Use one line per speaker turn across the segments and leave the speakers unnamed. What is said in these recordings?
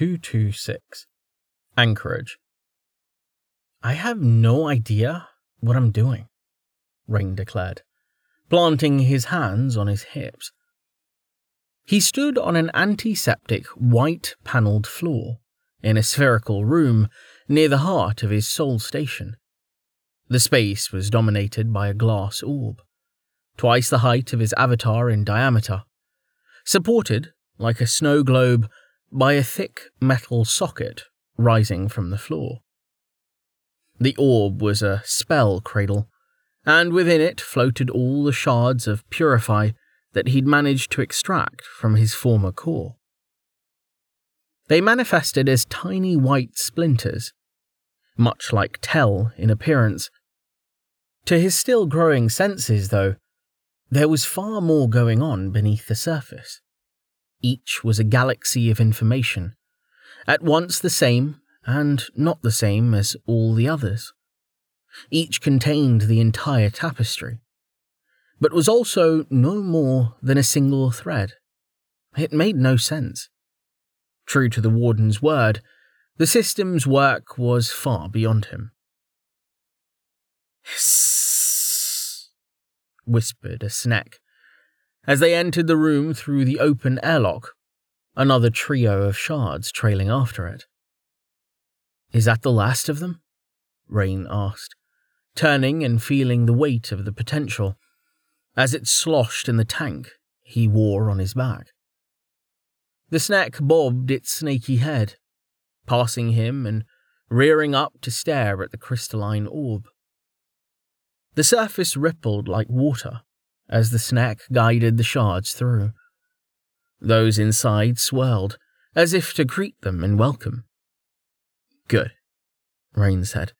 226. Anchorage. I have no idea what I'm doing, Rain declared, planting his hands on his hips. He stood on an antiseptic white panelled floor in a spherical room near the heart of his soul station. The space was dominated by a glass orb, twice the height of his avatar in diameter, supported, like a snow globe, by a thick metal socket rising from the floor. The orb was a spell cradle, and within it floated all the shards of Purify that he'd managed to extract from his former core. They manifested as tiny white splinters, much like Tell in appearance. To his still growing senses, though, there was far more going on beneath the surface. Each was a galaxy of information, at once the same and not the same as all the others. Each contained the entire tapestry, but was also no more than a single thread. It made no sense. True to the warden's word, the system's work was far beyond him. Whispered a snack as they entered the room through the open airlock, another trio of shards trailing after it. Is that the last of them? Rain asked, turning and feeling the weight of the potential as it sloshed in the tank he wore on his back. The snek bobbed its snaky head, passing him and rearing up to stare at the crystalline orb. The surface rippled like water, as the snek guided the shards through. Those inside swirled, as if to greet them in welcome. Good, Rain said,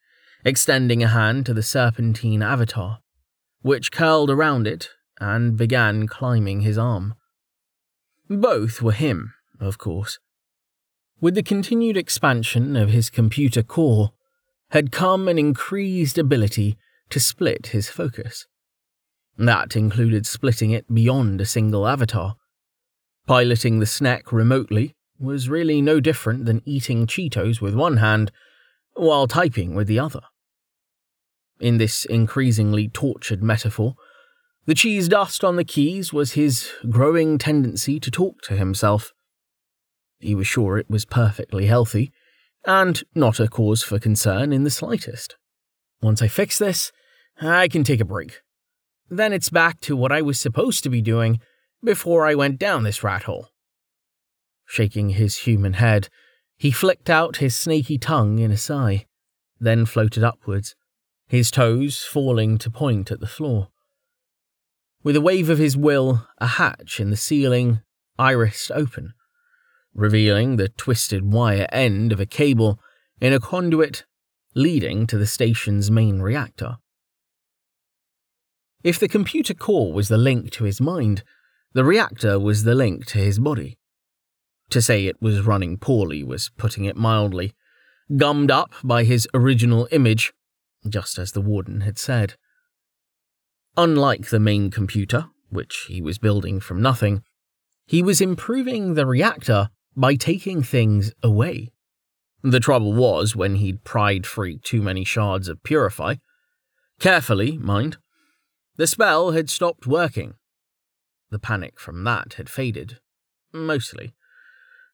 extending a hand to the serpentine avatar, which curled around it and began climbing his arm. Both were him, of course. With the continued expansion of his computer core had come an increased ability to split his focus. That included splitting it beyond a single avatar. Piloting the snek remotely was really no different than eating Cheetos with one hand while typing with the other. In this increasingly tortured metaphor, the cheese dust on the keys was his growing tendency to talk to himself. He was sure it was perfectly healthy, and not a cause for concern in the slightest. Once I fix this, I can take a break. Then it's back to what I was supposed to be doing before I went down this rat hole. Shaking his human head, he flicked out his snaky tongue in a sigh, then floated upwards, his toes falling to point at the floor. With a wave of his will, a hatch in the ceiling irised open, revealing the twisted wire end of a cable in a conduit leading to the station's main reactor. If the computer core was the link to his mind, the reactor was the link to his body. To say it was running poorly was putting it mildly, gummed up by his original image, just as the warden had said. Unlike the main computer, which he was building from nothing, he was improving the reactor by taking things away. The trouble was when he'd pried free too many shards of Purify. Carefully, mind, the spell had stopped working. The panic from that had faded. Mostly.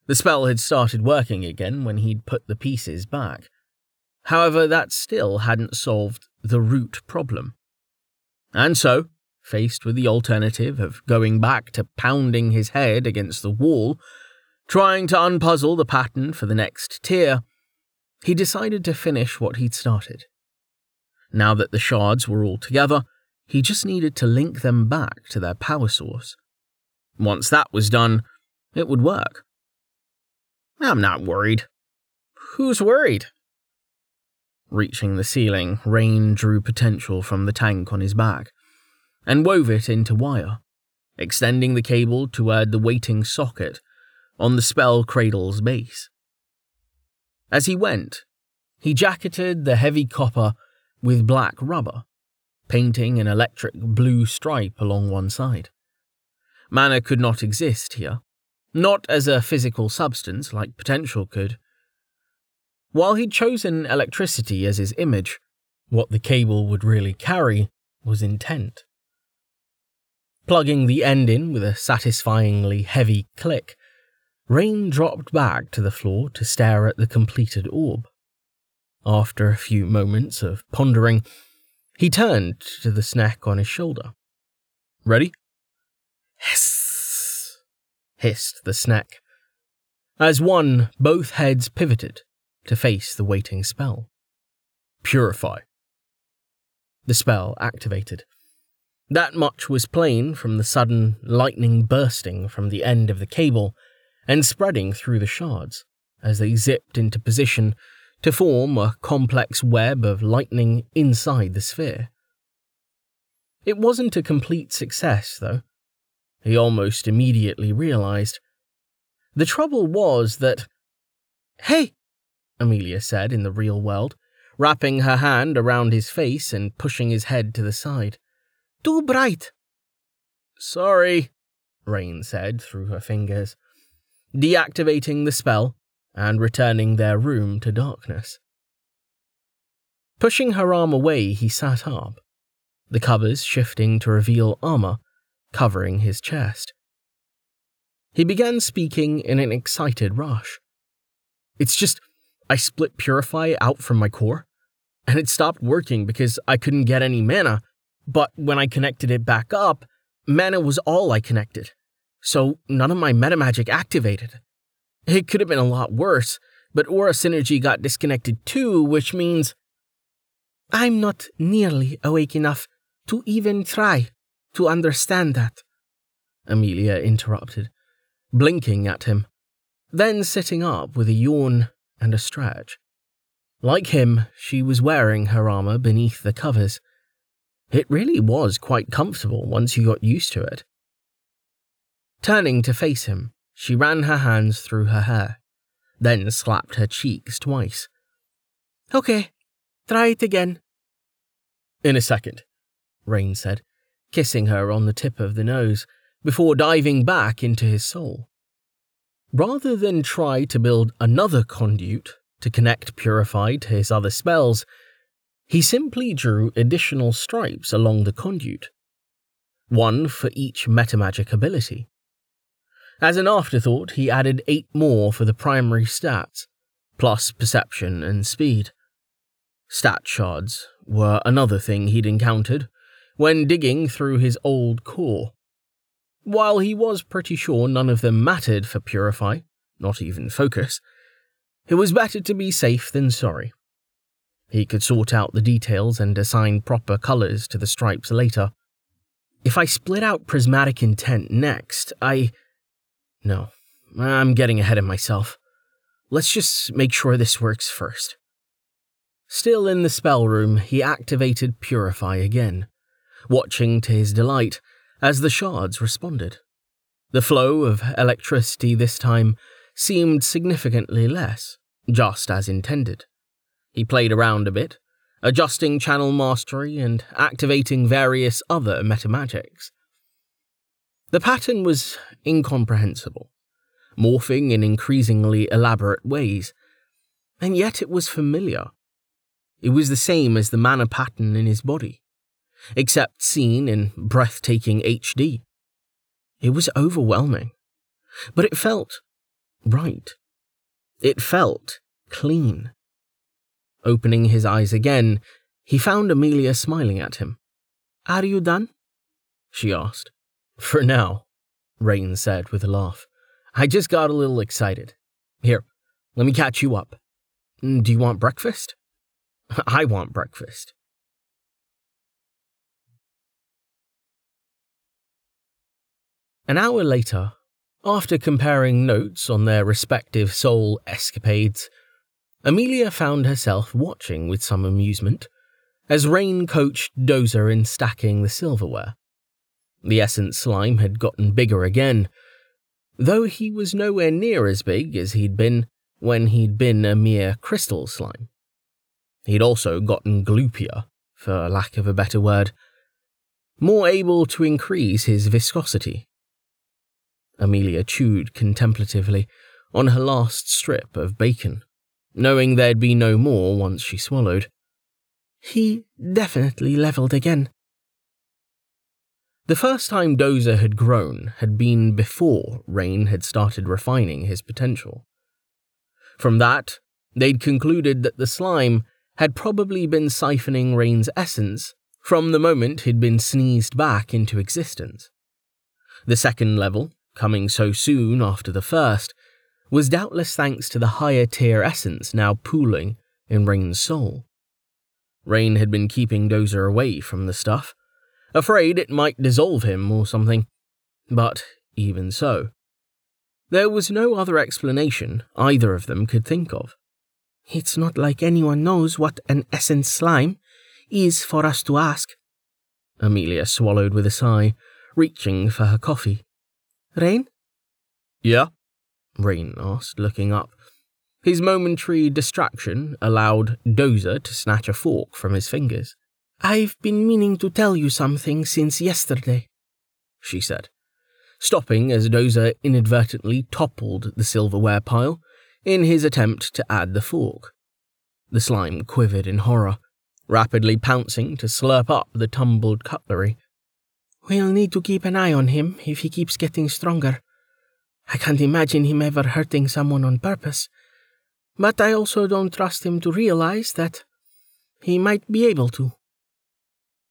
The spell had started working again when he'd put the pieces back. However, that still hadn't solved the root problem. And so, faced with the alternative of going back to pounding his head against the wall, trying to unpuzzle the pattern for the next tier, he decided to finish what he'd started. Now that the shards were all together, he just needed to link them back to their power source. Once that was done, it would work. I'm not worried. Who's worried? Reaching the ceiling, Rain drew potential from the tank on his back and wove it into wire, extending the cable toward the waiting socket on the spell cradle's base. As he went, he jacketed the heavy copper with black rubber painting an electric blue stripe along one side. Mana could not exist here, Not as a physical substance like potential could. While he'd chosen electricity as his image, what the cable would really carry was intent. Plugging the end in with a satisfyingly heavy click, Rain dropped back to the floor to stare at the completed orb. After a few moments of pondering, he turned to the snek on his shoulder. Ready? Hiss, hissed the snek. As one, both heads pivoted to face the waiting spell. Purify. The spell activated. That much was plain from the sudden lightning bursting from the end of the cable and spreading through the shards as they zipped into position to form a complex web of lightning inside the sphere. It wasn't a complete success, though. He almost immediately realized. The trouble was that. Hey! Amelia said in the real world, wrapping her hand around his face and pushing his head to the side. Too bright. Sorry, Rain said through her fingers deactivating the spell and returning their room to darkness. Pushing her arm away, he sat up, the covers shifting to reveal armor covering his chest. He began speaking in an excited rush. It's just, I split Purify out from my core, and it stopped working because I couldn't get any mana, but when I connected it back up, mana was all I connected so none of my metamagic activated. It could have been a lot worse, but Aura Synergy got disconnected too, which means I'm not nearly awake enough to even try to understand that. Amelia interrupted, blinking at him, then sitting up with a yawn and a stretch. Like him, she was wearing her armor beneath the covers. It really was quite comfortable once you got used to it. Turning to face him, she ran her hands through her hair, then slapped her cheeks twice. Okay, try it again. In a second, Rain said, kissing her on the tip of the nose before diving back into his soul. Rather than try to build another conduit to connect Purified to his other spells, he simply drew additional stripes along the conduit, one for each metamagic ability. As an afterthought, he added eight more for the primary stats, plus perception and speed. Stat shards were another thing he'd encountered when digging through his old core. While he was pretty sure none of them mattered for Purify, not even Focus, it was better to be safe than sorry. He could sort out the details and assign proper colours to the stripes later. If I split out Prismatic Intent next, I no, I'm getting ahead of myself. Let's just make sure this works first. Still in the spell room, he activated Purify again, watching to his delight as the shards responded. The flow of electricity this time seemed significantly less, just as intended. He played around a bit, adjusting channel mastery and activating various other metamagics. The pattern was incomprehensible, morphing in increasingly elaborate ways, and yet it was familiar. It was the same as the mana pattern in his body, except seen in breathtaking HD. It was overwhelming, but it felt right. It felt clean. Opening his eyes again, he found Amelia smiling at him. Are you done? she asked. For now, Rain said with a laugh. I just got a little excited. Here, let me catch you up. Mm, do you want breakfast? I want breakfast. An hour later, after comparing notes on their respective soul escapades, Amelia found herself watching with some amusement as Rain coached Dozer in stacking the silverware. The essence slime had gotten bigger again, though he was nowhere near as big as he'd been when he'd been a mere crystal slime. He'd also gotten gloopier, for lack of a better word, more able to increase his viscosity. Amelia chewed contemplatively on her last strip of bacon, knowing there'd be no more once she swallowed.
He definitely leveled again.
The first time Dozer had grown had been before Rain had started refining his potential. From that, they'd concluded that the slime had probably been siphoning Rain's essence from the moment he'd been sneezed back into existence. The second level, coming so soon after the first, was doubtless thanks to the higher tier essence now pooling in Rain's soul. Rain had been keeping Dozer away from the stuff, afraid it might dissolve him or something. But even so, there was no other explanation either of them could think of.
It's not like anyone knows what an essence slime is for us to ask.
Amelia swallowed with a sigh, reaching for her coffee.
Rain?
Yeah? Rain asked, looking up. His momentary distraction allowed Dozer to snatch a fork from his fingers.
I've been meaning to tell you something since yesterday, she said, stopping as Dozer inadvertently toppled the silverware pile in his attempt to add the fork. The slime quivered in horror, rapidly pouncing to slurp up the tumbled cutlery. We'll need to keep an eye on him if he keeps getting stronger. I can't imagine him ever hurting someone on purpose, but I also don't trust him to realize that he might be able to.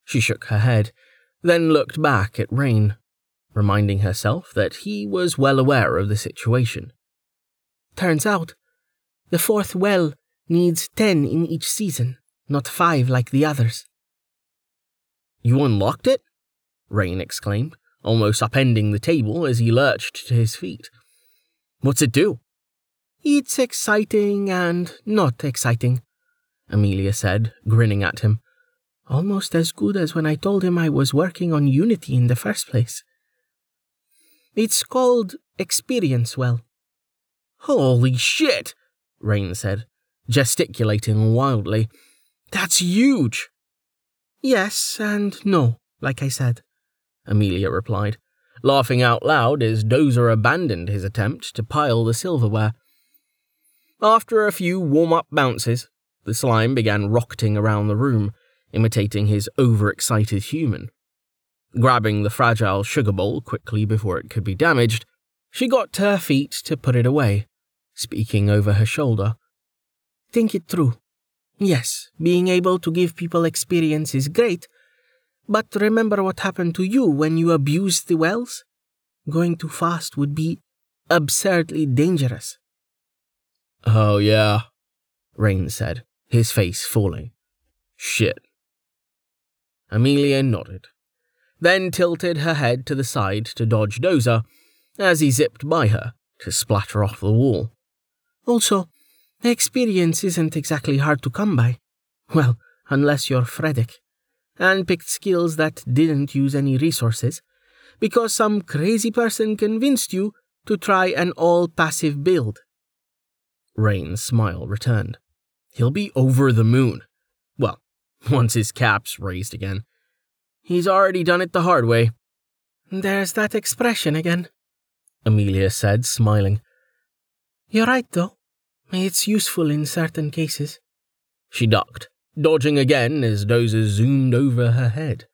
She shook her head, then looked back at Rain, reminding herself that he was well aware of the situation.
Turns out, the fourth well needs ten in each season, not five like the others.
You unlocked it? Rain exclaimed, almost upending the table as he lurched to his feet. What's it do?
It's exciting and not exciting, Amelia said, grinning at him. Almost as good as when I told him I was working on Unity in the first place. It's called Experience Well.
Holy shit, Rain said, gesticulating wildly. That's huge.
Yes and no, like I said, Amelia replied,
laughing out loud as Dozer abandoned his attempt to pile the silverware. After a few warm up bounces, the slime began rocketing around the room, imitating his overexcited human. Grabbing the fragile sugar bowl quickly before it could be damaged, she got to her feet to put it away speaking over her shoulder.
Think it through. Yes, being able to give people experience is great, but remember what happened to you when you abused the wells? Going too fast would be absurdly dangerous.
Oh, yeah, Rain said, his face falling. Shit. Amelia nodded, then tilted her head to the side to dodge Dozer as he zipped by her to splatter off the wall.
Also, experience isn't exactly hard to come by. Well, unless you're Fredek, and picked skills that didn't use any resources, because some crazy person convinced you to try an all passive build.
Rain's smile returned. He'll be over the moon. Once his cap's raised again. He's already done it the hard way.
There's that expression again,
Amelia said, smiling.
You're right, though. It's useful in certain cases.
She ducked, dodging again as Dozer zoomed over her head.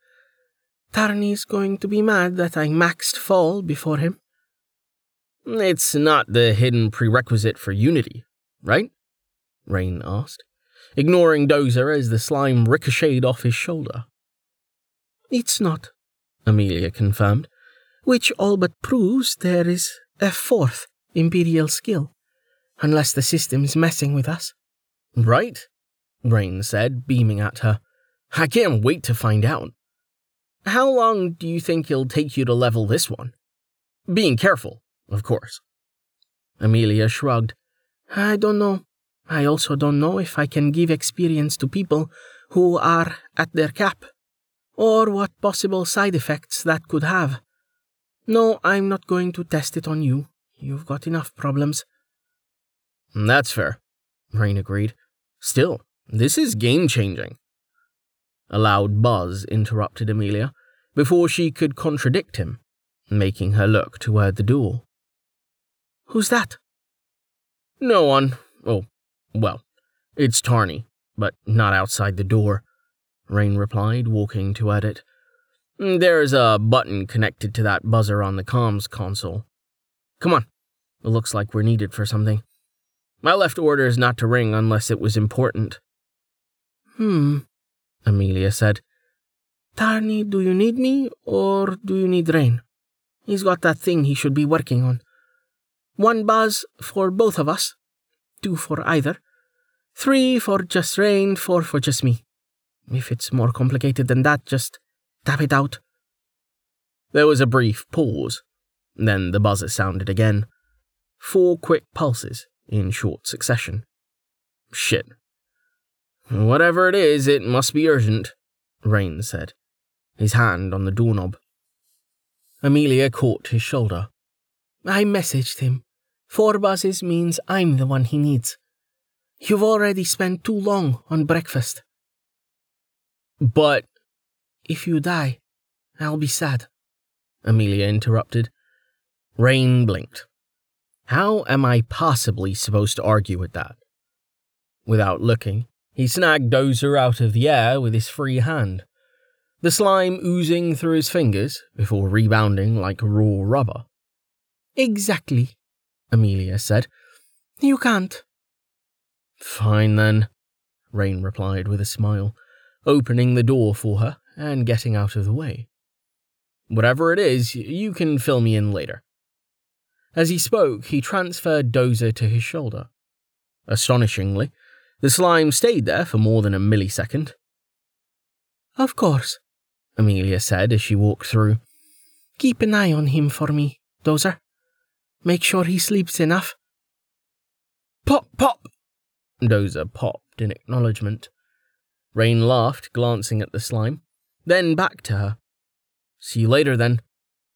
Tarney's going to be mad that I maxed fall before him.
It's not the hidden prerequisite for unity, right? Rain asked, ignoring Dozer as the slime ricocheted off his shoulder.
It's not, Amelia confirmed, which all but proves there is a fourth Imperial skill unless the system's messing with us.
Right? Rain said, beaming at her. I can't wait to find out. How long do you think it'll take you to level this one? Being careful, of course.
Amelia shrugged. I don't know. I also don't know if I can give experience to people who are at their cap, or what possible side effects that could have. No, I'm not going to test it on you. You've got enough problems.
That's fair, Rain agreed. Still, this is game changing. A loud buzz interrupted Amelia before she could contradict him.
making her look toward the door.
Who's that?
No one. Oh, well, it's Tarny, but not outside the door, Rain replied, walking toward it. There's a button connected to that buzzer on the comms console. Come on. It looks like we're needed for something. I left orders not to ring unless it was important.
Hmm, Amelia said. Tarny, do you need me or do you need Rain? He's got that thing he should be working on. One buzz for both of us, two for either, three for just Rain, four for just me. If it's more complicated than that, just tap it out.
There was a brief pause. Then the buzzer sounded again. Four quick pulses in short succession. Shit. Whatever it is, it must be urgent, Rain said, his hand on the doorknob.
Amelia caught his shoulder. I messaged him. Four buses means I'm the one he needs. You've already spent too long on breakfast.
But.
If you die, I'll be sad,
Amelia interrupted. Rain blinked. How am I possibly supposed to argue with that? Without looking, he snagged Dozer out of the air with his free hand, the slime oozing through his fingers before rebounding like raw rubber.
Exactly, Amelia said. You can't.
Fine then, Rain replied with a smile, opening the door for her and getting out of the way. Whatever it is, you can fill me in later. As he spoke, he transferred Dozer to his shoulder. Astonishingly, the slime stayed there for more than a millisecond.
Of course, Amelia said as she walked through. Keep an eye on him for me, Dozer. Make sure he sleeps enough.
Pop, pop! Dozer popped in acknowledgement. Rain laughed, glancing at the slime, then back to her. See you later, then,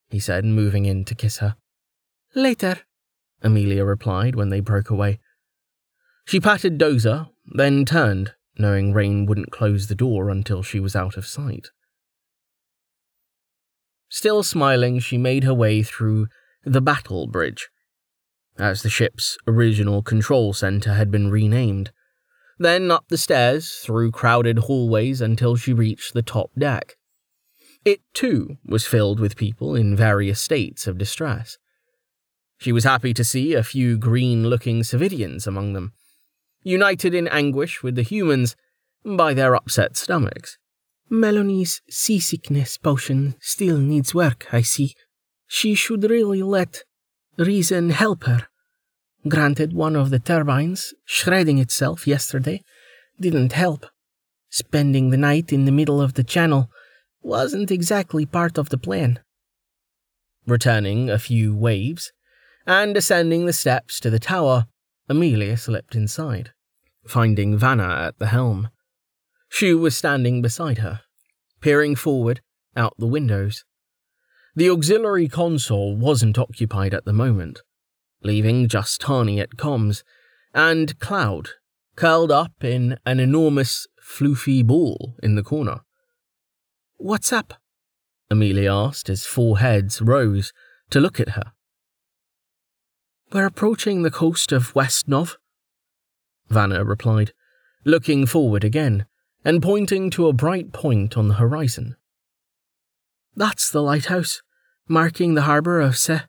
he said, moving in to kiss her.
Later, Amelia replied when they broke away.
She patted Dozer, then turned, knowing Rain wouldn't close the door until she was out of sight. Still smiling, she made her way through the Battle Bridge, as the ship's original control center had been renamed, then up the stairs through crowded hallways until she reached the top deck. It, too, was filled with people in various states of distress. She was happy to see a few green looking civilians among them, united in anguish with the humans by their upset stomachs.
Melanie's seasickness potion still needs work, I see. She should really let reason help her. Granted, one of the turbines, shredding itself yesterday, didn't help. Spending the night in the middle of the channel wasn't exactly part of the plan.
Returning a few waves, and ascending the steps to the tower, Amelia slipped inside, finding Vanna at the helm. Shu was standing beside her, peering forward out the windows. The auxiliary console wasn't occupied at the moment, leaving just Tarny at comms, and Cloud, curled up in an enormous, floofy ball in the corner.
What's up?
Amelia asked as four heads rose to look at her.
We're approaching the coast of Westnov,
Vanna replied, looking forward again and pointing to a bright point on the horizon.
That's the lighthouse, marking the harbour of Se.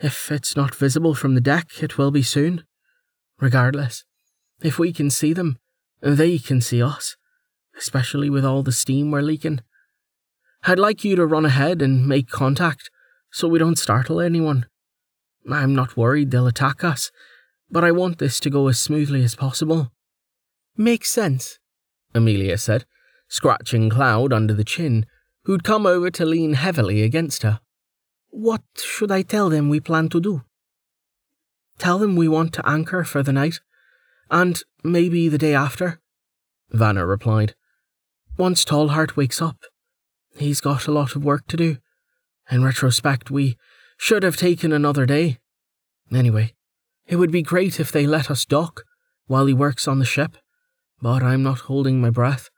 If it's not visible from the deck, it will be soon. Regardless, if we can see them, they can see us, especially with all the steam we're leaking. I'd like you to run ahead and make contact so we don't startle anyone. I'm not worried they'll attack us, but I want this to go as smoothly as possible.
Makes sense, Amelia said, scratching Cloud under the chin, who'd come over to lean heavily against her.
What should I tell them we plan to do? Tell them we want to anchor for the night, and maybe the day after, Vanna replied. Once Tallheart wakes up, he's got a lot of work to do. In retrospect, we should have taken another day. Anyway, it would be great if they let us dock while he works on the ship, but I'm not holding my breath.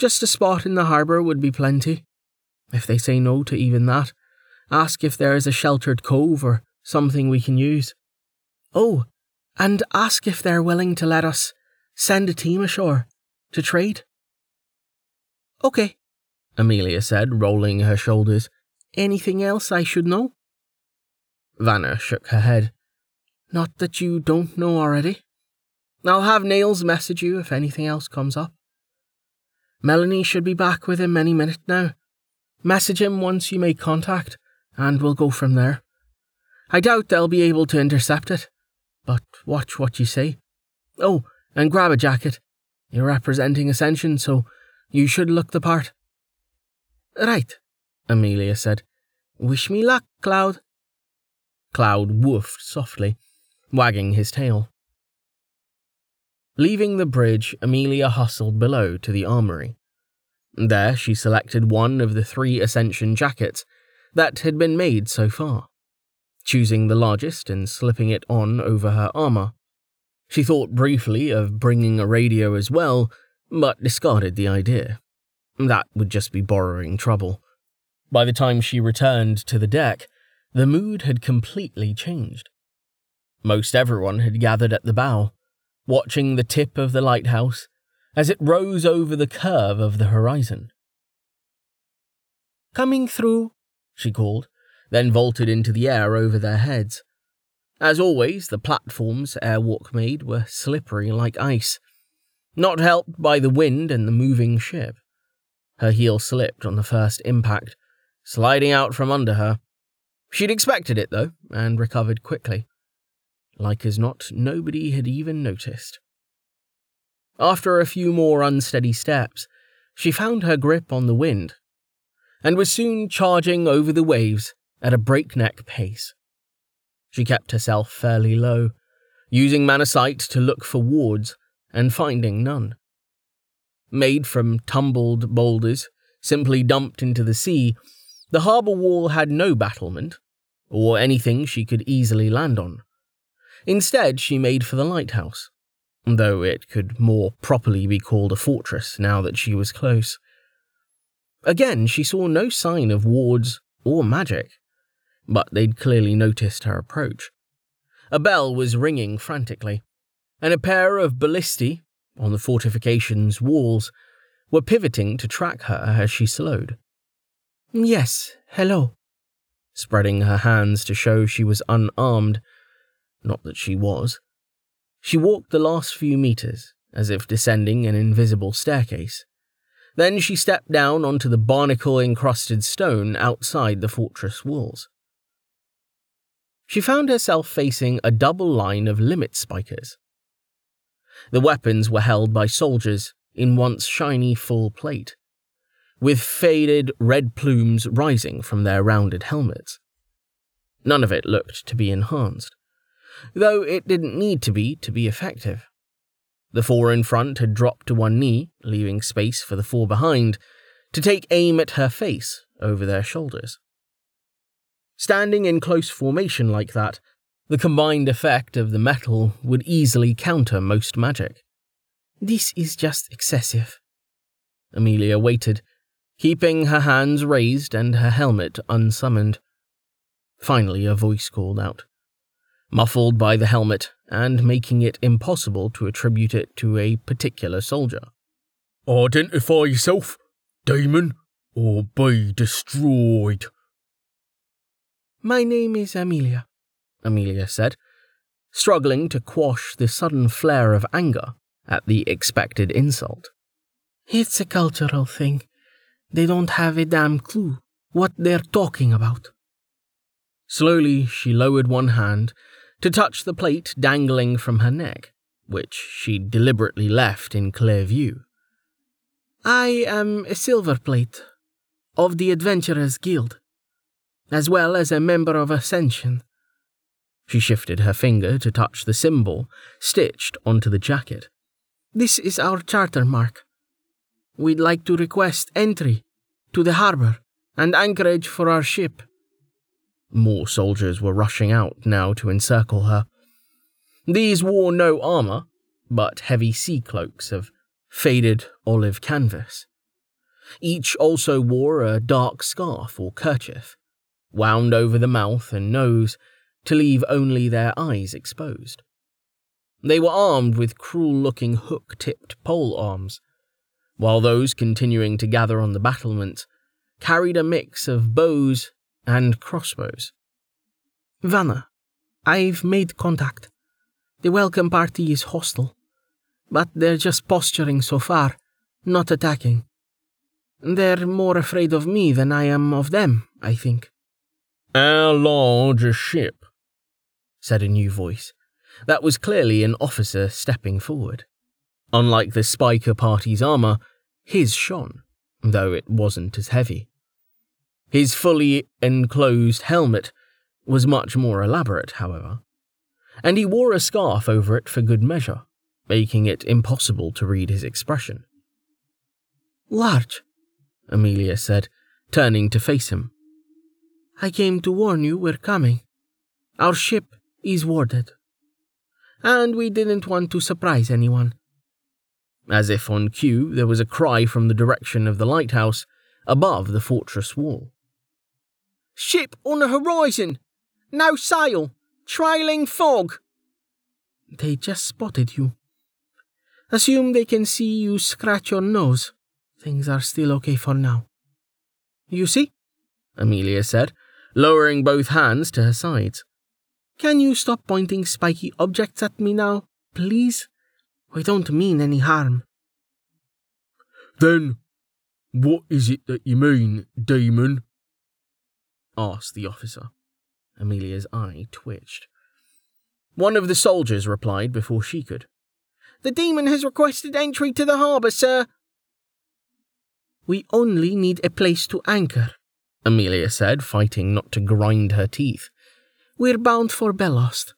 Just a spot in the harbour would be plenty. If they say no to even that,
Ask if there is a sheltered cove or something we can use. Oh, and ask if they're willing to let us send a team ashore to trade. Okay, Amelia said, rolling her shoulders. Anything else I should know? Vanna shook her head. Not that you don't know already. I'll have Nails message you if anything else comes up. Melanie should be back with him any minute now. Message him once you make contact, and we'll go from there. I doubt they'll be able to intercept it, but watch what you say. Oh, and grab a jacket. You're representing Ascension, so you should look the part. Right, Amelia said. Wish me luck, Cloud. Cloud woofed softly, wagging his tail. Leaving the bridge, Amelia hustled below to the armory. There she selected one of the three Ascension jackets that had been made so far, choosing the largest and slipping it on over her armour. She thought briefly of bringing a radio as well, but discarded the idea. That would just be borrowing trouble. By the time she returned to the deck, the mood had completely changed. Most everyone had gathered at the bow, watching the tip of the lighthouse as it rose over the curve of the horizon. Coming through, she called, then vaulted into the air over their heads. As always, the platforms Airwalk made were slippery like ice, not helped by the wind and the moving ship. Her heel slipped on the first impact, sliding out from under her. She'd expected it, though, and recovered quickly. Like as not, nobody had even noticed. After a few more unsteady steps, she found her grip on the wind and was soon charging over the waves at a breakneck pace. She kept herself fairly low, using mana sight to look for wards and finding none. Made from tumbled boulders, simply dumped into the sea, the harbour wall had no battlement, or anything she could easily land on. Instead, she made for the lighthouse, though it could more properly be called a fortress now that she was close. Again, she saw no sign of wards or magic, but they'd clearly noticed her approach. A bell was ringing frantically, and a pair of ballistae on the fortification's walls were pivoting to track her as she slowed. Yes, hello. Spreading her hands to show she was unarmed, not that she was. She walked the last few meters, as if descending an invisible staircase. Then she stepped down onto the barnacle encrusted stone outside the fortress walls. She found herself facing a double line of limit spikers. The weapons were held by soldiers in once shiny full plate, with faded red plumes rising from their rounded helmets. None of it looked to be enhanced though it didn't need to be to be effective. The four in front had dropped to one knee, leaving space for the four behind to take aim at her face over their shoulders. Standing in close formation like that, the combined effect of the metal would easily counter most magic. This is just excessive. Amelia waited, keeping her hands raised and her helmet unsummoned. Finally, a voice called out muffled by the helmet and making it impossible to attribute it to a particular soldier.
Identify yourself, demon, or be destroyed.
My name is Amelia, Amelia said, struggling to quash the sudden flare of anger at the expected insult. It's a cultural thing. They don't have a damn clue what they're talking about. Slowly, she lowered one hand to touch the plate dangling from her neck, which she deliberately left in clear view. I am a silver plate of the Adventurers Guild, as well as a member of Ascension. She shifted her finger to touch the symbol stitched onto the jacket. This is our charter mark. We'd like to request entry to the harbor and anchorage for our ship. More soldiers were rushing out now to encircle her. These wore no armour, but heavy sea cloaks of faded olive canvas. Each also wore a dark scarf or kerchief, wound over the mouth and nose to leave only their eyes exposed. They were armed with cruel looking hook tipped pole arms, while those continuing to gather on the battlements carried a mix of bows and crossbows.
Vanna, I've made contact. The welcome party is hostile, but they're just posturing so far, not attacking. They're more afraid of me than I am of them, I think.
How large ship?
said a new voice. That was clearly an officer stepping forward. Unlike the Spiker party's armour, his shone, though it wasn't as heavy. His fully enclosed helmet was much more elaborate, however, and he wore a scarf over it for good measure, making it impossible to read his expression.
Large, Amelia said, turning to face him. I came to warn you we're coming. Our ship is warded. And we didn't want to surprise anyone.
As if on cue, there was a cry from the direction of the lighthouse above the fortress wall.
Ship on the horizon! No sail! Trailing fog!
They just spotted you. Assume they can see you scratch your nose. Things are still okay for now.
You see?
Amelia said, lowering both hands to her sides.
Can you stop pointing spiky objects at me now, please? We don't mean any harm.
Then, what is it that you mean, demon?
Asked the officer. Amelia's eye twitched. One of the soldiers replied before she could.
The demon has requested entry to the harbour, sir.
We only need a place to anchor, Amelia said, fighting not to grind her teeth. We're bound for Belost,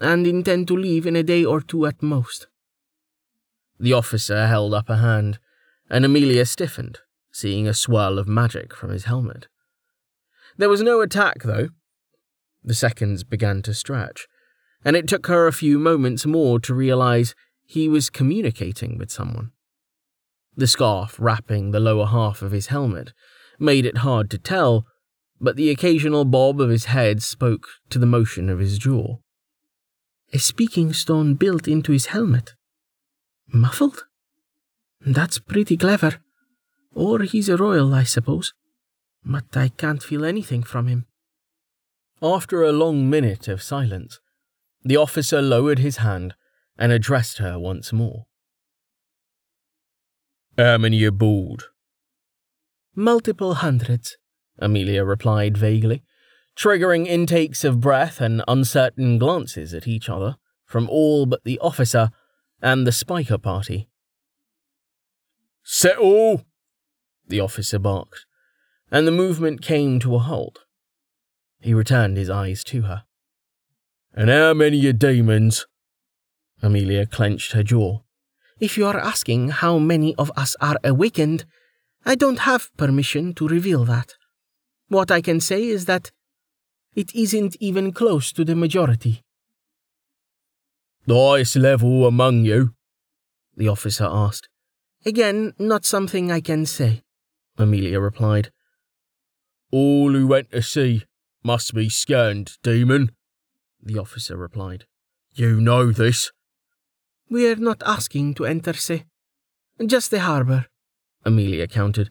and intend to leave in a day or two at most.
The officer held up a hand, and Amelia stiffened, seeing a swirl of magic from his helmet. There was no attack, though. The seconds began to stretch, and it took her a few moments more to realize he was communicating with someone. The scarf wrapping the lower half of his helmet made it hard to tell, but the occasional bob of his head spoke to the motion of his jaw.
A speaking stone built into his helmet. Muffled? That's pretty clever. Or he's a royal, I suppose. But I can't feel anything from him.
After a long minute of silence, the officer lowered his hand and addressed her once more.
How many aboard?
Multiple hundreds,
Amelia replied vaguely, triggering intakes of breath and uncertain glances at each other from all but the officer and the spiker party.
Settle!
The officer barked, and the movement came to a halt. He returned his eyes to her.
And how many are demons?
Amelia clenched her jaw.
If you are asking how many of us are awakened, I don't have permission to reveal that. What I can say is that it isn't even close to the majority.
The highest level among you?
The officer asked.
Again, not something I can say, Amelia replied.
All who went to sea must be scanned, demon, the officer replied. You know this.
We're not asking to enter sea. Just the harbour, Amelia countered.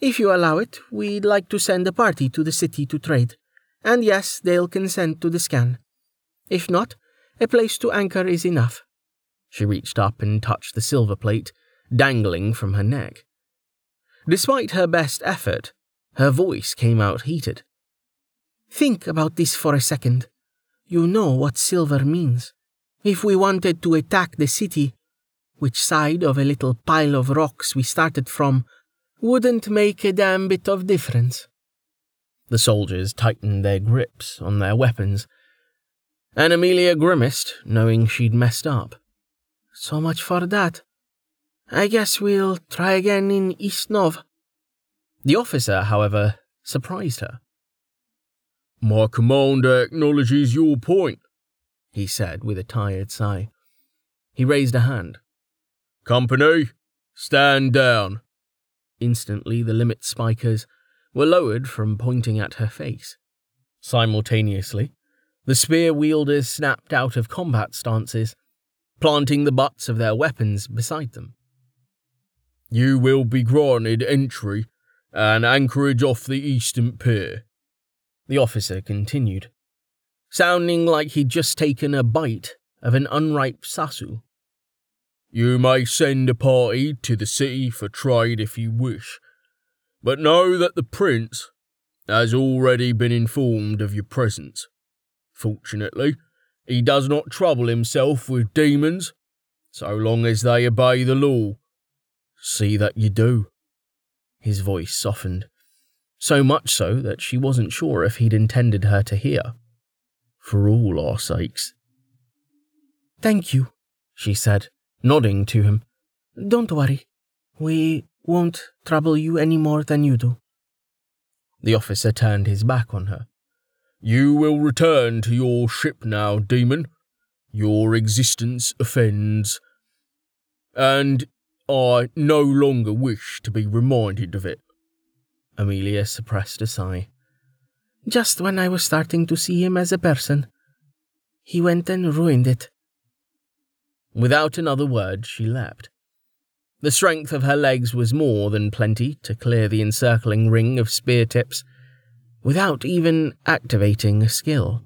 If you allow it, we'd like to send a party to the city to trade. And yes, they'll consent to the scan. If not, a place to anchor is enough.
She reached up and touched the silver plate, dangling from her neck. Despite her best effort, her voice came out heated.
Think about this for a second. You know what silver means. If we wanted to attack the city, which side of a little pile of rocks we started from wouldn't make a damn bit of difference.
The soldiers tightened their grips on their weapons, and Amelia grimaced, knowing she'd messed up.
So much for that. I guess we'll try again in East.
The officer, however, surprised her.
My commander acknowledges your point,
he said with a tired sigh. He raised a hand.
Company, stand down.
Instantly, the limit spikers were lowered from pointing at her face.
Simultaneously, the spear wielders snapped out of combat stances, planting the butts of their weapons beside them.
You will be granted entry and anchorage off the eastern pier,
the officer continued, sounding like he'd just taken a bite of an unripe sasu.
You may send a party to the city for trade if you wish, but know that the prince has already been informed of your presence. Fortunately, he does not trouble himself with demons, so long as they obey the law. See that you do.
His voice softened, so much so that she wasn't sure if he'd intended her to hear.
For all our sakes.
Thank you, she said, nodding to him. Don't worry. We won't trouble you any more than you do.
The officer turned his back on her.
You will return to your ship now, demon. Your existence offends. And I no longer wish to be reminded of it.
Amelia suppressed a sigh.
Just when I was starting to see him as a person, he went and ruined it.
Without another word, she leapt. The strength of her legs was more than plenty to clear the encircling ring of spear tips without even activating a skill.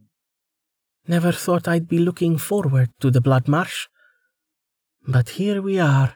Never thought I'd be looking forward to the Blood Marsh. But here we are.